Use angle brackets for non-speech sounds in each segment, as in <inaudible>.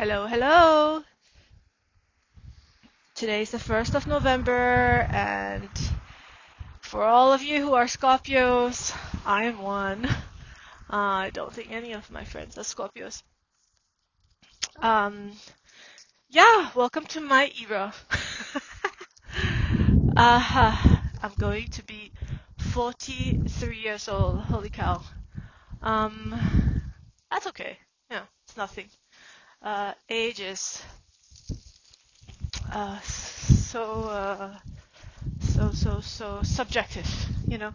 Hello, hello. Today is the 1st of November, and for all of you who are Scorpios, I am one. Uh, I don't think any of my friends are Scorpios. Um, yeah, welcome to my era. <laughs> uh, I'm going to be 43 years old. Holy cow. Um, that's okay. Yeah, it's nothing. Uh, age is uh, so uh, so so so subjective, you know.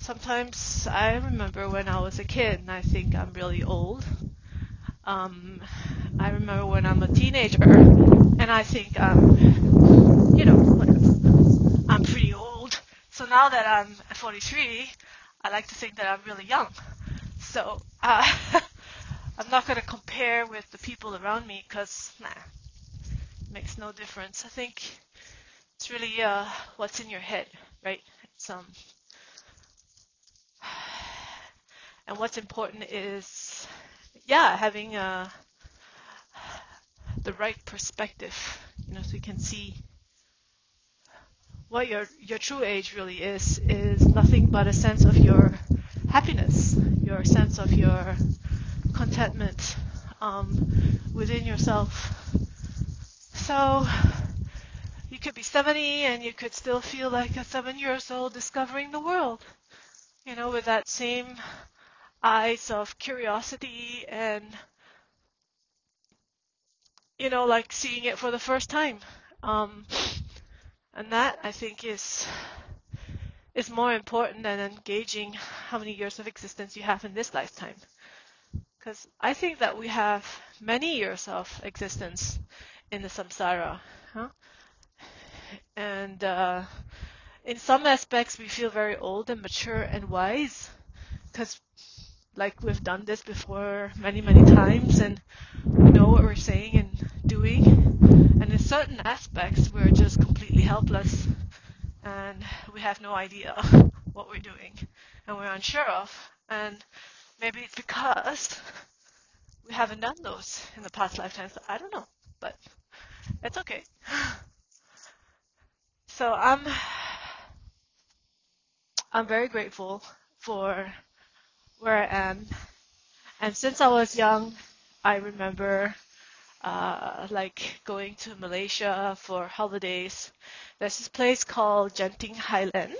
Sometimes I remember when I was a kid and I think I'm really old. Um, I remember when I'm a teenager and I think I'm, you know, like I'm pretty old. So now that I'm 43, I like to think that I'm really young. So uh, <laughs> I'm not going to compare with the people around me because, nah, makes no difference. I think it's really uh, what's in your head, right? It's um, <sighs> and what's important is, yeah, having uh, the right perspective, you know, so you can see what your your true age really is. Is nothing but a sense of your happiness, your sense of your contentment um, within yourself. So you could be 70 and you could still feel like a seven years old discovering the world, you know, with that same eyes of curiosity and, you know, like seeing it for the first time. Um, and that I think is is more important than engaging how many years of existence you have in this lifetime. Because I think that we have many years of existence in the samsara. Huh? And uh, in some aspects, we feel very old and mature and wise because, like, we've done this before many, many times and we know what we're saying and doing. And in certain aspects, we're just completely helpless and we have no idea <laughs> what we're doing and we're unsure of. And maybe it's because we haven't done those in the past lifetimes. I don't know, but it's okay. So I'm I'm very grateful for where I am. And since I was young, I remember uh, like going to Malaysia for holidays. There's this place called Genting Highland.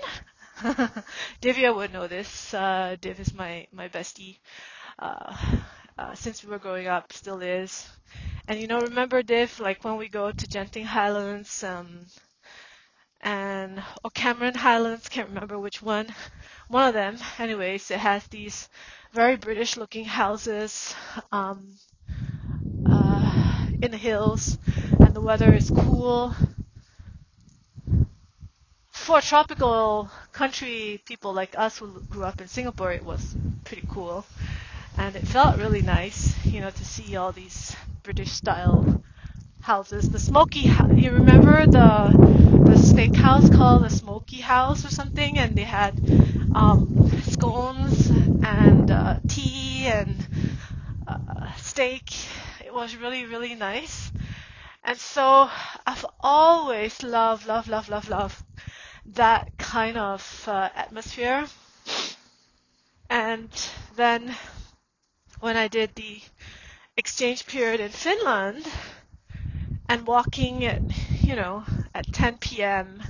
<laughs> Divya would know this. Uh, Div is my my bestie. Uh, uh, since we were growing up, still is. And you know, remember Div, like when we go to Genting Highlands, um, and or Cameron Highlands, can't remember which one. One of them, anyways, it has these very British looking houses um, uh, in the hills, and the weather is cool. For tropical country people like us who grew up in Singapore, it was pretty cool, and it felt really nice, you know, to see all these British style houses. The smoky, you remember the the steakhouse called the Smoky House or something, and they had um, scones and uh, tea and uh, steak. It was really really nice, and so I've always loved love love love love that kind of uh, atmosphere. And then when I did the exchange period in Finland, and walking at you know at 10 p.m.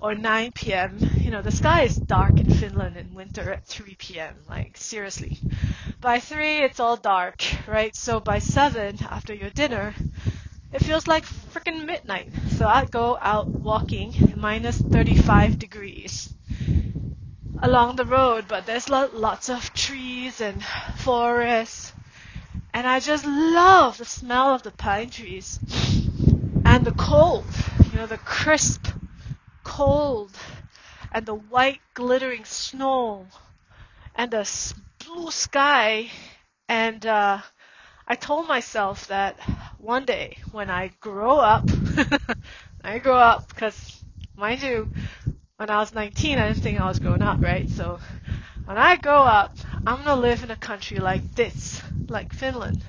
or 9 p.m. you know the sky is dark in Finland in winter at 3 p.m. like seriously by 3 it's all dark right so by 7 after your dinner it feels like freaking midnight so I go out walking minus 35 degrees along the road but there's lots of trees and forests and I just love the smell of the pine trees and the cold, you know, the crisp cold and the white glittering snow and the blue sky. And uh, I told myself that one day when I grow up, <laughs> I grow up because, mind you, when I was 19, I didn't think I was growing up, right? So when I grow up, I'm gonna live in a country like this, like Finland.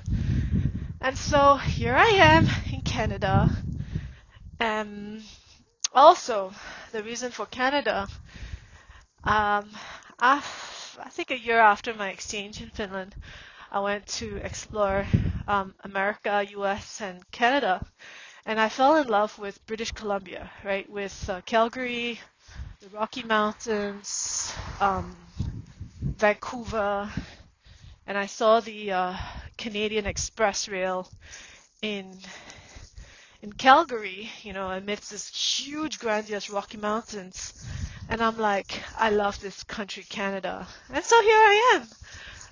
And so here I am in Canada. And also, the reason for Canada, um, I, I think a year after my exchange in Finland, I went to explore um, America, US, and Canada. And I fell in love with British Columbia, right? With uh, Calgary, the Rocky Mountains, um, Vancouver, and I saw the uh, Canadian Express Rail in in Calgary, you know, amidst this huge, grandiose Rocky Mountains. And I'm like, I love this country, Canada. And so here I am.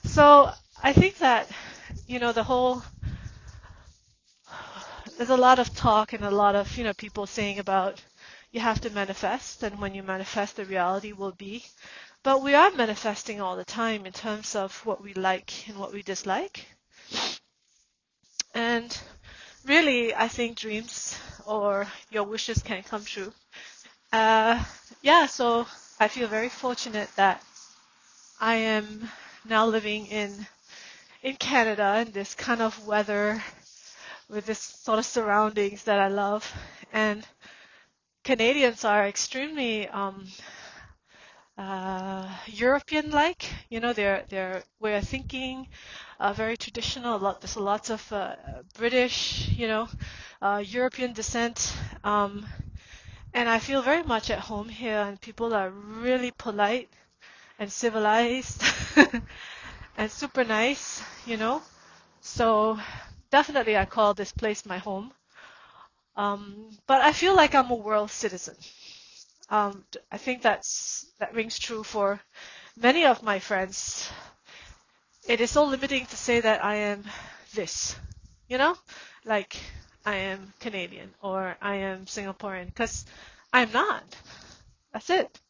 So I think that, you know, the whole, there's a lot of talk and a lot of, you know, people saying about you have to manifest, and when you manifest, the reality will be. But we are manifesting all the time in terms of what we like and what we dislike. And really, I think dreams or your wishes can come true. Uh, yeah, so I feel very fortunate that I am now living in in Canada in this kind of weather with this sort of surroundings that I love. And Canadians are extremely um, uh, European-like. You know, their their way of thinking, uh, very traditional. A lot there's lots of uh, British, you know, uh, European descent, um, and I feel very much at home here. And people are really polite and civilized <laughs> and super nice, you know. So definitely, I call this place my home. Um, but I feel like I'm a world citizen. Um, I think that's that rings true for many of my friends. It is so limiting to say that I am this, you know, like I am Canadian or I am Singaporean, because I'm not. That's it.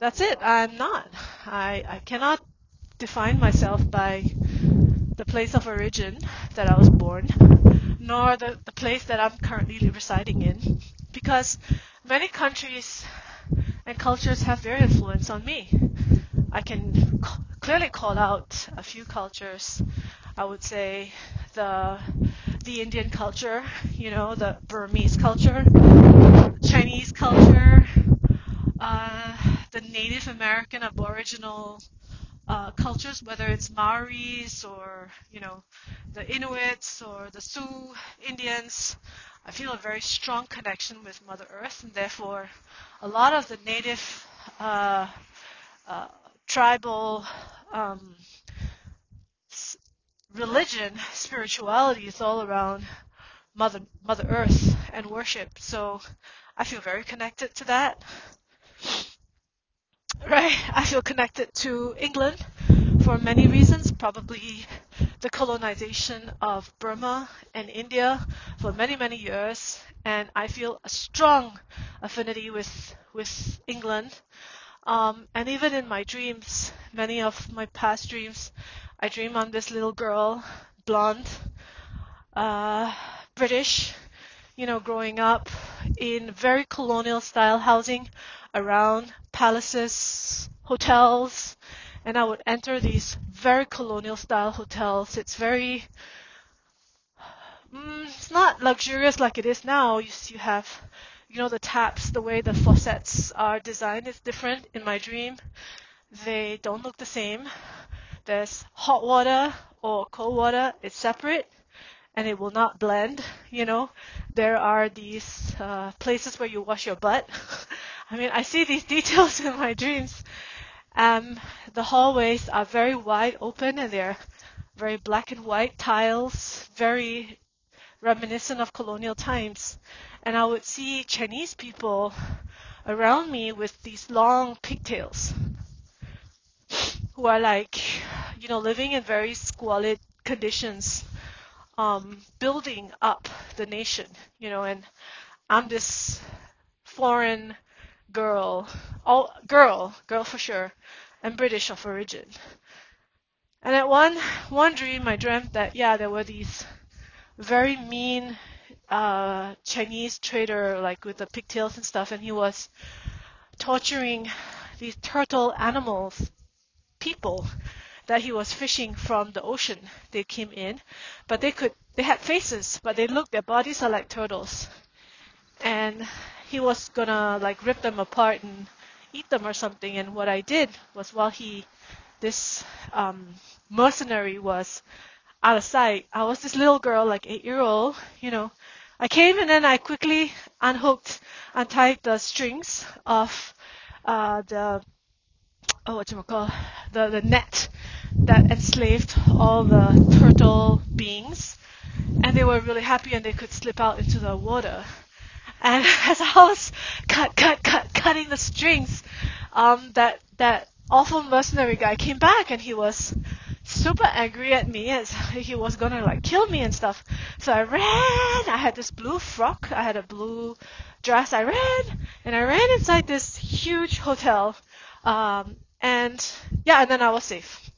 That's it. I'm not. I I cannot define myself by the place of origin that I was born, nor the, the place that I'm currently residing in, because many countries and cultures have their influence on me. I can clearly call out a few cultures. I would say the the Indian culture, you know, the Burmese culture, Chinese culture, uh, the Native American Aboriginal uh, cultures, whether it's Maoris or you know the Inuits or the Sioux Indians, I feel a very strong connection with Mother Earth, and therefore a lot of the native uh, uh, tribal um, s- religion, spirituality is all around Mother Mother Earth and worship. So I feel very connected to that. Right, <laughs> I feel connected to England for many reasons, probably the colonization of Burma and India for many, many years, and I feel a strong affinity with with England. Um, and even in my dreams, many of my past dreams, I dream I'm this little girl, blonde, uh, British, you know, growing up in very colonial style housing around palaces, hotels, and I would enter these very colonial style hotels. It's very, mm, it's not luxurious like it is now. You, you have, you know, the taps, the way the faucets are designed is different. In my dream, they don't look the same. There's hot water or cold water. It's separate and it will not blend. You know, there are these uh, places where you wash your butt. <laughs> I mean, I see these <laughs> details in my dreams. Um, the hallways are very wide open and they're very black and white tiles, very reminiscent of colonial times. And I would see Chinese people around me with these long pigtails who are like, you know, living in very squalid conditions um, building up the nation, you know, and I'm this foreign girl, all girl, girl for sure, and British of origin. And at one one dream, I dreamt that yeah, there were these very mean uh, Chinese trader, like with the pigtails and stuff, and he was torturing these turtle animals, people, that he was fishing from the ocean. They came in, but they could they had faces, but they looked their bodies are like turtles. And he was gonna like rip them apart and eat them or something. And what I did was while he, this um, mercenary was out of sight, I was this little girl, like eight year old, you know. I came and then I quickly unhooked, untied the strings of uh, the oh what you call the the net that enslaved all the turtle beings, and they were really happy and they could slip out into the water. And <laughs> as I was cut, cut, cut, cutting the strings, um, that that awful mercenary guy came back and he was super angry at me as <laughs> he was gonna like kill me and stuff. So I ran. I had this blue frock. I had a blue dress. I ran and I ran inside this huge hotel. Um, and yeah, and then I was safe.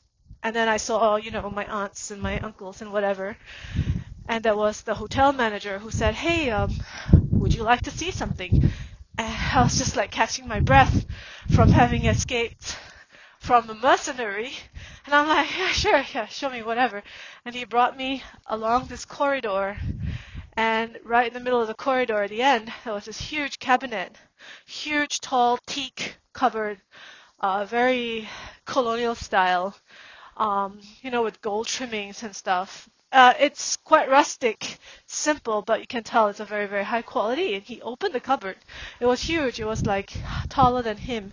And then I saw, you know, my aunts and my uncles and whatever. And there was the hotel manager who said, "Hey, um, would you like to see something?" And I was just like catching my breath from having escaped from a mercenary. And I'm like, <laughs> yeah, sure, yeah, show me whatever. And he brought me along this corridor. And right in the middle of the corridor at the end, there was this huge cabinet, huge, tall, teak covered, uh, very colonial style, um, you know, with gold trimmings and stuff. Uh, it's quite rustic, simple, but you can tell it's a very, very high quality. And he opened the cupboard. It was huge. It was like taller than him.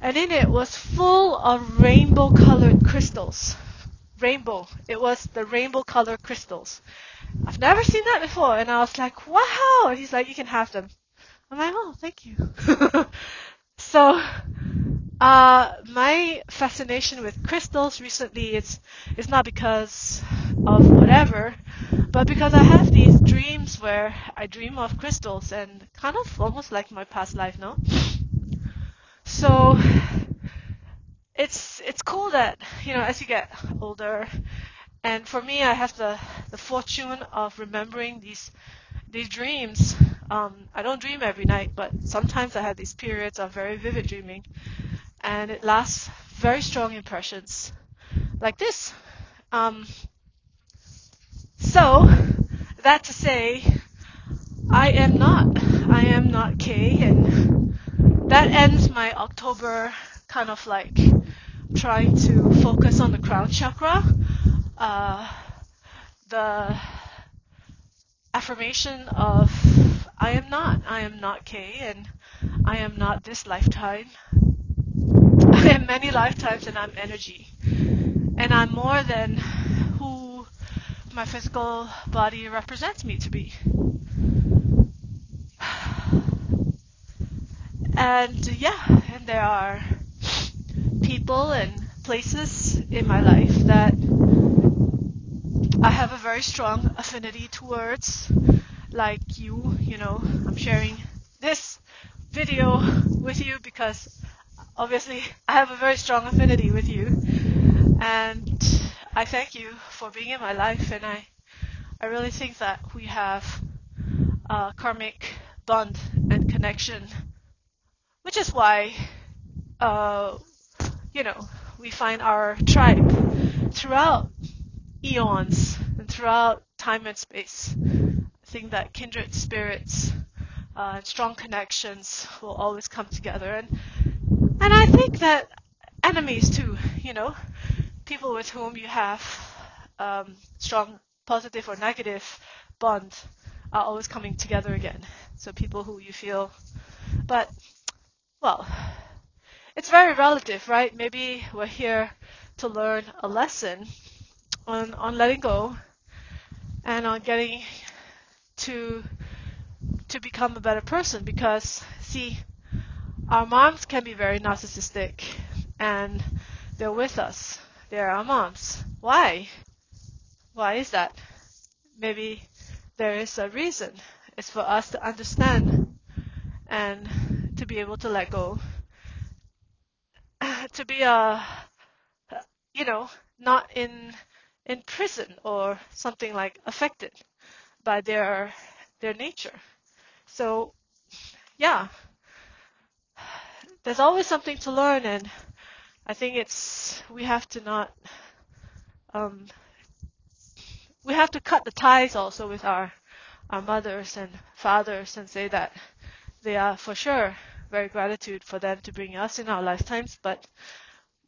And in it was full of rainbow colored crystals. Rainbow. It was the rainbow colored crystals. I've never seen that before. And I was like, wow. And he's like, you can have them. I'm like, oh, thank you. <laughs> so, uh, my fascination with crystals recently is not because of whatever, but because I have these dreams where I dream of crystals and kind of almost like my past life, no? So it's it's cool that you know as you get older, and for me, I have the the fortune of remembering these these dreams. Um, I don't dream every night, but sometimes I have these periods of very vivid dreaming and it lasts very strong impressions like this. Um, so, that to say, I am not. I am not Kay, and that ends my October kind of like trying to focus on the crown chakra. Uh, the affirmation of I am not. I am not Kay, and I am not this lifetime. Am many lifetimes and I'm energy. And I'm more than who my physical body represents me to be. And yeah, and there are people and places in my life that I have a very strong affinity towards, like you, you know, I'm sharing this video with you because obviously I have a very strong affinity with you, and I thank you for being in my life, and I, I really think that we have a karmic bond and connection, which is why, uh, you know, we find our tribe throughout eons and throughout time and space. I think that kindred spirits, uh, strong connections will always come together, and and I think that enemies too, you know, people with whom you have um, strong positive or negative bond are always coming together again. So people who you feel, but well, it's very relative, right? Maybe we're here to learn a lesson on on letting go and on getting to to become a better person because see our moms can be very narcissistic and they're with us. They're our moms. Why? Why is that? Maybe there is a reason. It's for us to understand and to be able to let go. <sighs> to be a, you know, not in in prison or something like affected by their their nature. So, yeah, there's always something to learn, and I think it's we have to not um, we have to cut the ties also with our our mothers and fathers and say that they are for sure very gratitude for them to bring us in our lifetimes, but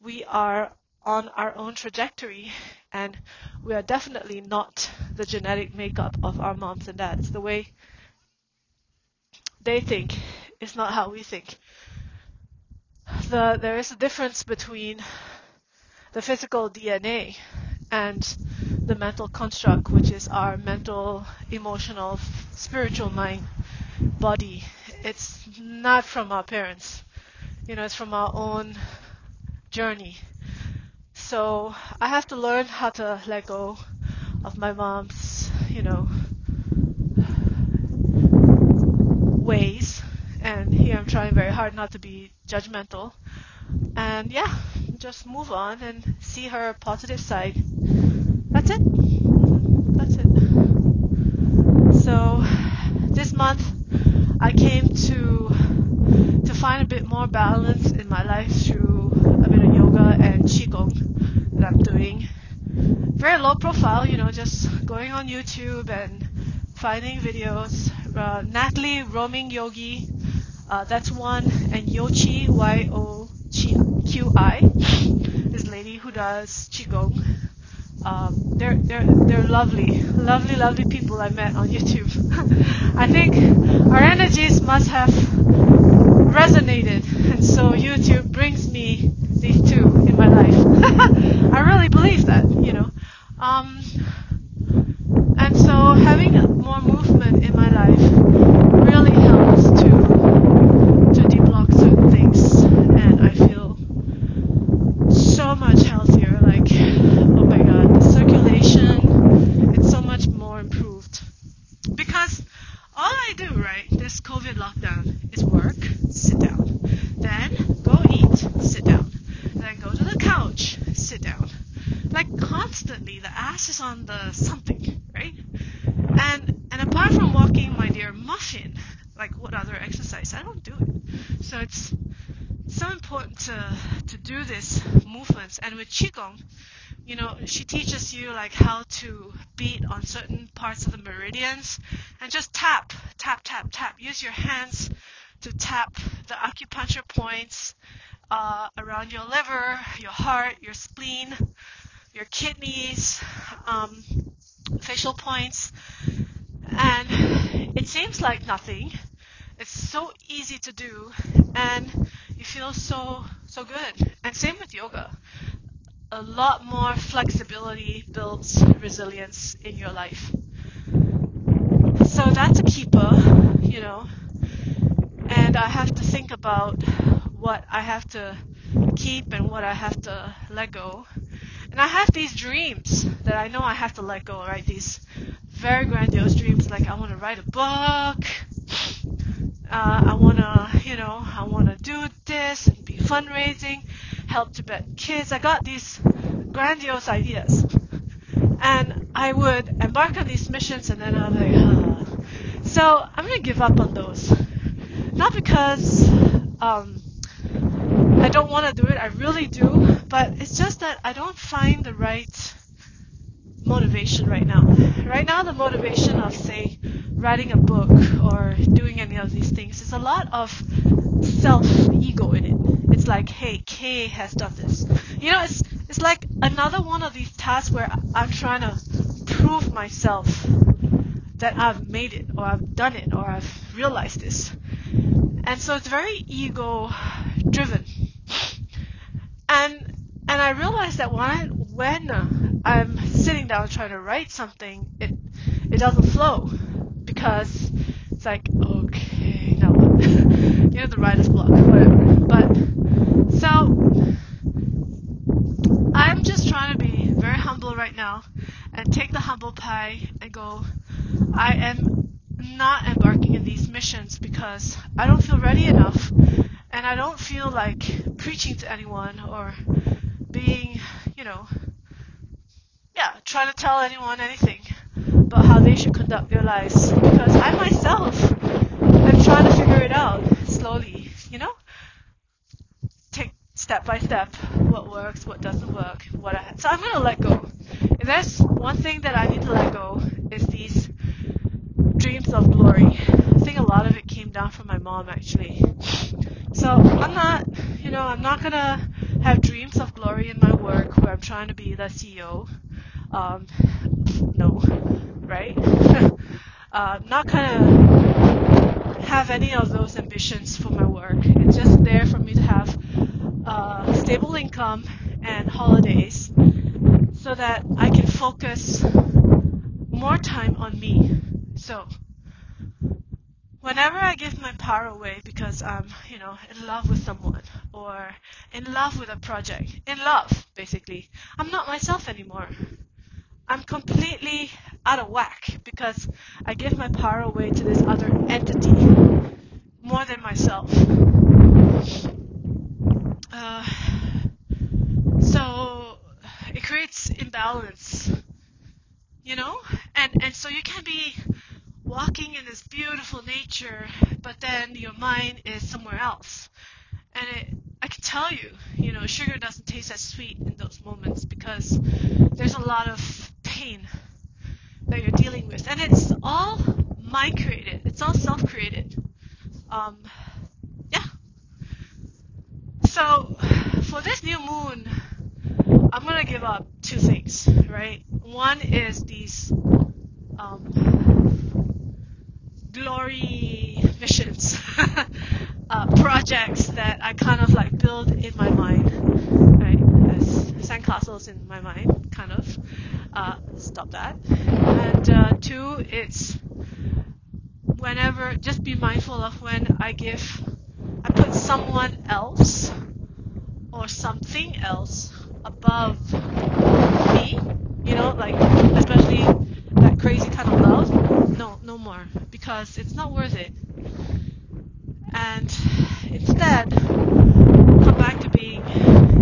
we are on our own trajectory and we are definitely not the genetic makeup of our moms and dads. The way they think is not how we think. The, there is a difference between the physical DNA and the mental construct, which is our mental, emotional, spiritual mind, body. It's not from our parents. You know, it's from our own journey. So I have to learn how to let go of my mom's, you know, ways. And here I'm trying very hard not to be judgmental. And yeah, just move on and see her positive side. That's it. That's it. So this month I came to to find a bit more balance in my life through a bit of yoga and qigong that I'm doing. Very low profile, you know, just going on YouTube and finding videos. Uh, Natalie Roaming Yogi, that's one, and Yoqi Y O Q I, this lady who does qigong. Um, they're they're they're lovely, lovely, lovely people I met on YouTube. <laughs> I think our energies must have resonated, and so YouTube brings me these two in my life. <laughs> I really believe that, you know. Um, and so having more movement in my life really helps to to deblock certain things, and I feel so much healthier. Like, oh my god, the circulation, it's so much more improved. Because all I do, right, this COVID lockdown is work, sit down. Then go eat, sit down. Then go to the couch, sit down. Like constantly, the ass is on the something, right? And and apart from walking my dear muffin, like what other exercise? I don't do it. So it's so important to to do this movements. And with qigong, you know, she teaches you like how to beat on certain parts of the meridians and just tap, tap, tap, tap. Use your hands to tap the acupuncture points uh, around your liver, your heart, your spleen, your kidneys, um, facial points. And it seems like nothing. It's so easy to do, and you feel so so good. And same with yoga. A lot more flexibility builds resilience in your life. So that's a keeper, you know. And I have to think about what I have to keep and what I have to let go. And I have these dreams that I know I have to let go, right? These very grandiose dreams like I want to write a book. Uh, I want to, you know, I want to do this and be fundraising, help Tibetan kids. I got these grandiose ideas. And I would embark on these missions and then I'm like, ah. So I'm going to give up on those. Not because um, I don't want to do it, I really do, but it's just that I don't find the right motivation right now. Right now, the motivation of, say, writing a book or doing any of these things is a lot of self ego in it. It's like, hey, Kay has done this. You know, it's it's like another one of these tasks where I'm trying to prove myself that I've made it or I've done it or I've realized this. And so it's very ego driven. And and I realized that when I, when I'm sitting down trying to write something, it it doesn't flow because it's like okay now what? <laughs> you know the writer's block whatever. But so I'm just trying to be very humble right now and take the humble pie and go. I am not embarking in these missions because I don't feel ready enough and I don't feel like preaching to anyone or being, you know, yeah, trying to tell anyone anything about how they should conduct their lives because I myself am trying to figure it out slowly, you know? Take step by step what works, what doesn't work, what I so I'm gonna let go. If there's one thing that I need to let go is these dreams of glory. I think a lot of it came down from my mom actually. So I'm not, you know, I'm not gonna have dreams of glory in my work where I'm trying to be the CEO. Um, no, right? <laughs> uh, not gonna have any of those ambitions for my work. It's just there for me to have uh, stable income and holidays so that I can focus more time on me. So, whenever I give my power away because I'm, you know, in love with someone or in love with a project, in love, basically, I'm not myself anymore. I'm completely out of whack because I give my power away to this other entity more than myself. Uh, so it creates imbalance, you know, and and so you can be walking in this beautiful nature, but then your mind is somewhere else, and it. I can tell you, you know, sugar doesn't taste as sweet in those moments because there's a lot of pain that you're dealing with, and it's all mind created. It's all self created. Um, yeah. So for this new moon, I'm gonna give up two things, right? One is these um, glory missions, <laughs> uh, projects that I kind of like build in my mind, right? As sandcastles in my mind, kind of. Uh, stop that. And uh, two, it's whenever, just be mindful of when I give, I put someone else or something else above me, you know, like especially that crazy kind of love. No, no more because it's not worth it. And instead, come back to being,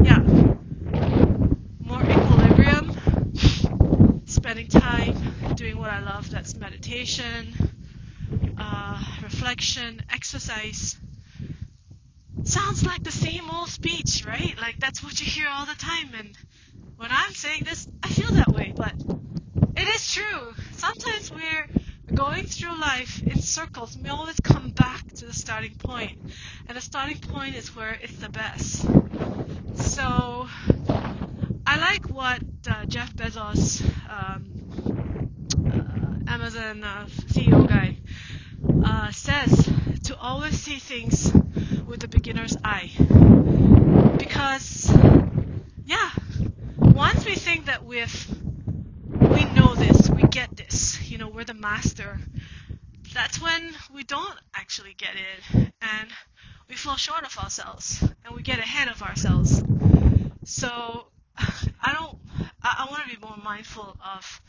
yeah, more equilibrium, spending time doing what I love. That's meditation, uh, reflection, exercise sounds like the same old speech, right? Like that's what you hear all the time. And when I'm saying this, I feel that way, but it is true. Sometimes we're going through life in circles, we always come back to the starting point. And the starting point is where it's the best. So I like what uh, Jeff Bezos, um, Amazon uh, CEO guy, uh, says to always see things with the beginner's eye. Because, yeah, once we think that we've, we know this, we get this, you know, we're the master, that's when we don't actually get it and we fall short of ourselves and we get ahead of ourselves. So, <laughs> I don't, I, I want to be more mindful of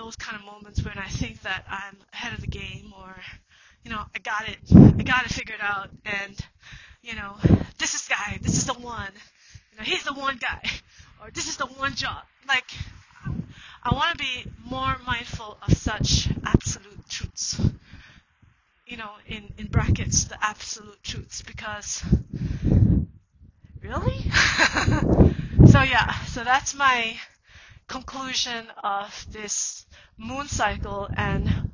those kind of moments when I think that I'm ahead of the game or you know, I got it. I got it figured out. And, you know, this is guy. This is the one. You know, he's the one guy. Or this is the one job. Like, I want to be more mindful of such absolute truths. You know, in, in brackets, the absolute truths. Because, really? <laughs> so, yeah. So that's my conclusion of this moon cycle and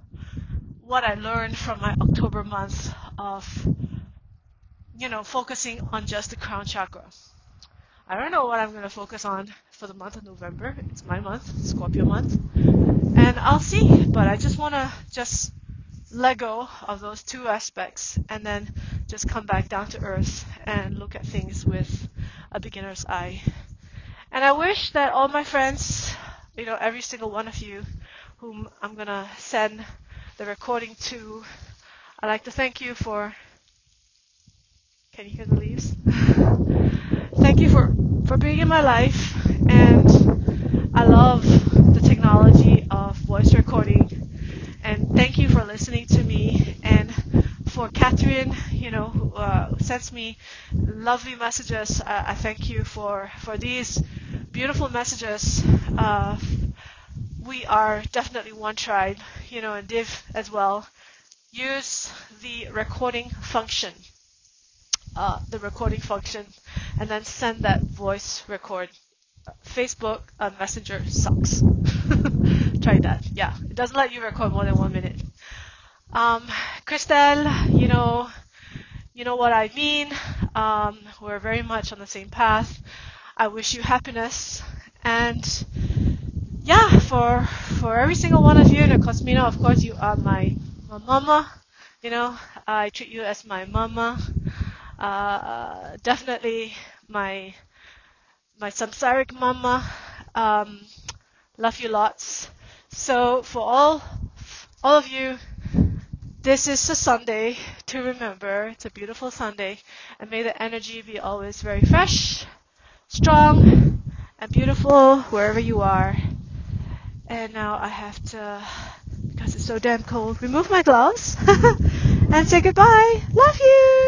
what I learned from my October month of, you know, focusing on just the crown chakra. I don't know what I'm going to focus on for the month of November. It's my month, Scorpio month. And I'll see, but I just want to just let go of those two aspects and then just come back down to earth and look at things with a beginner's eye. And I wish that all my friends, you know, every single one of you whom I'm going to send the recording to, I'd like to thank you for. Can you hear the leaves? <laughs> thank you for for being in my life, and I love the technology of voice recording. And thank you for listening to me. And for Catherine, you know, who uh, sends me lovely messages. I thank you for for these beautiful messages. Uh, we are definitely one tribe, you know, and Div as well. Use the recording function. Uh, the recording function and then send that voice record. Facebook uh, Messenger sucks. <laughs> Try that. Yeah, it doesn't let you record more than one minute. Um, Christelle, you know, you know what I mean. Um, we're very much on the same path. I wish you happiness and yeah, for for every single one of you, and Cosmina, of course, you are my, my mama. You know, I treat you as my mama. Uh, definitely my my samsaric mama. Um, love you lots. So for all all of you, this is a Sunday to remember. It's a beautiful Sunday, and may the energy be always very fresh, strong, and beautiful wherever you are. And now I have to, because it's so damn cold, remove my gloves <laughs> and say goodbye. Love you!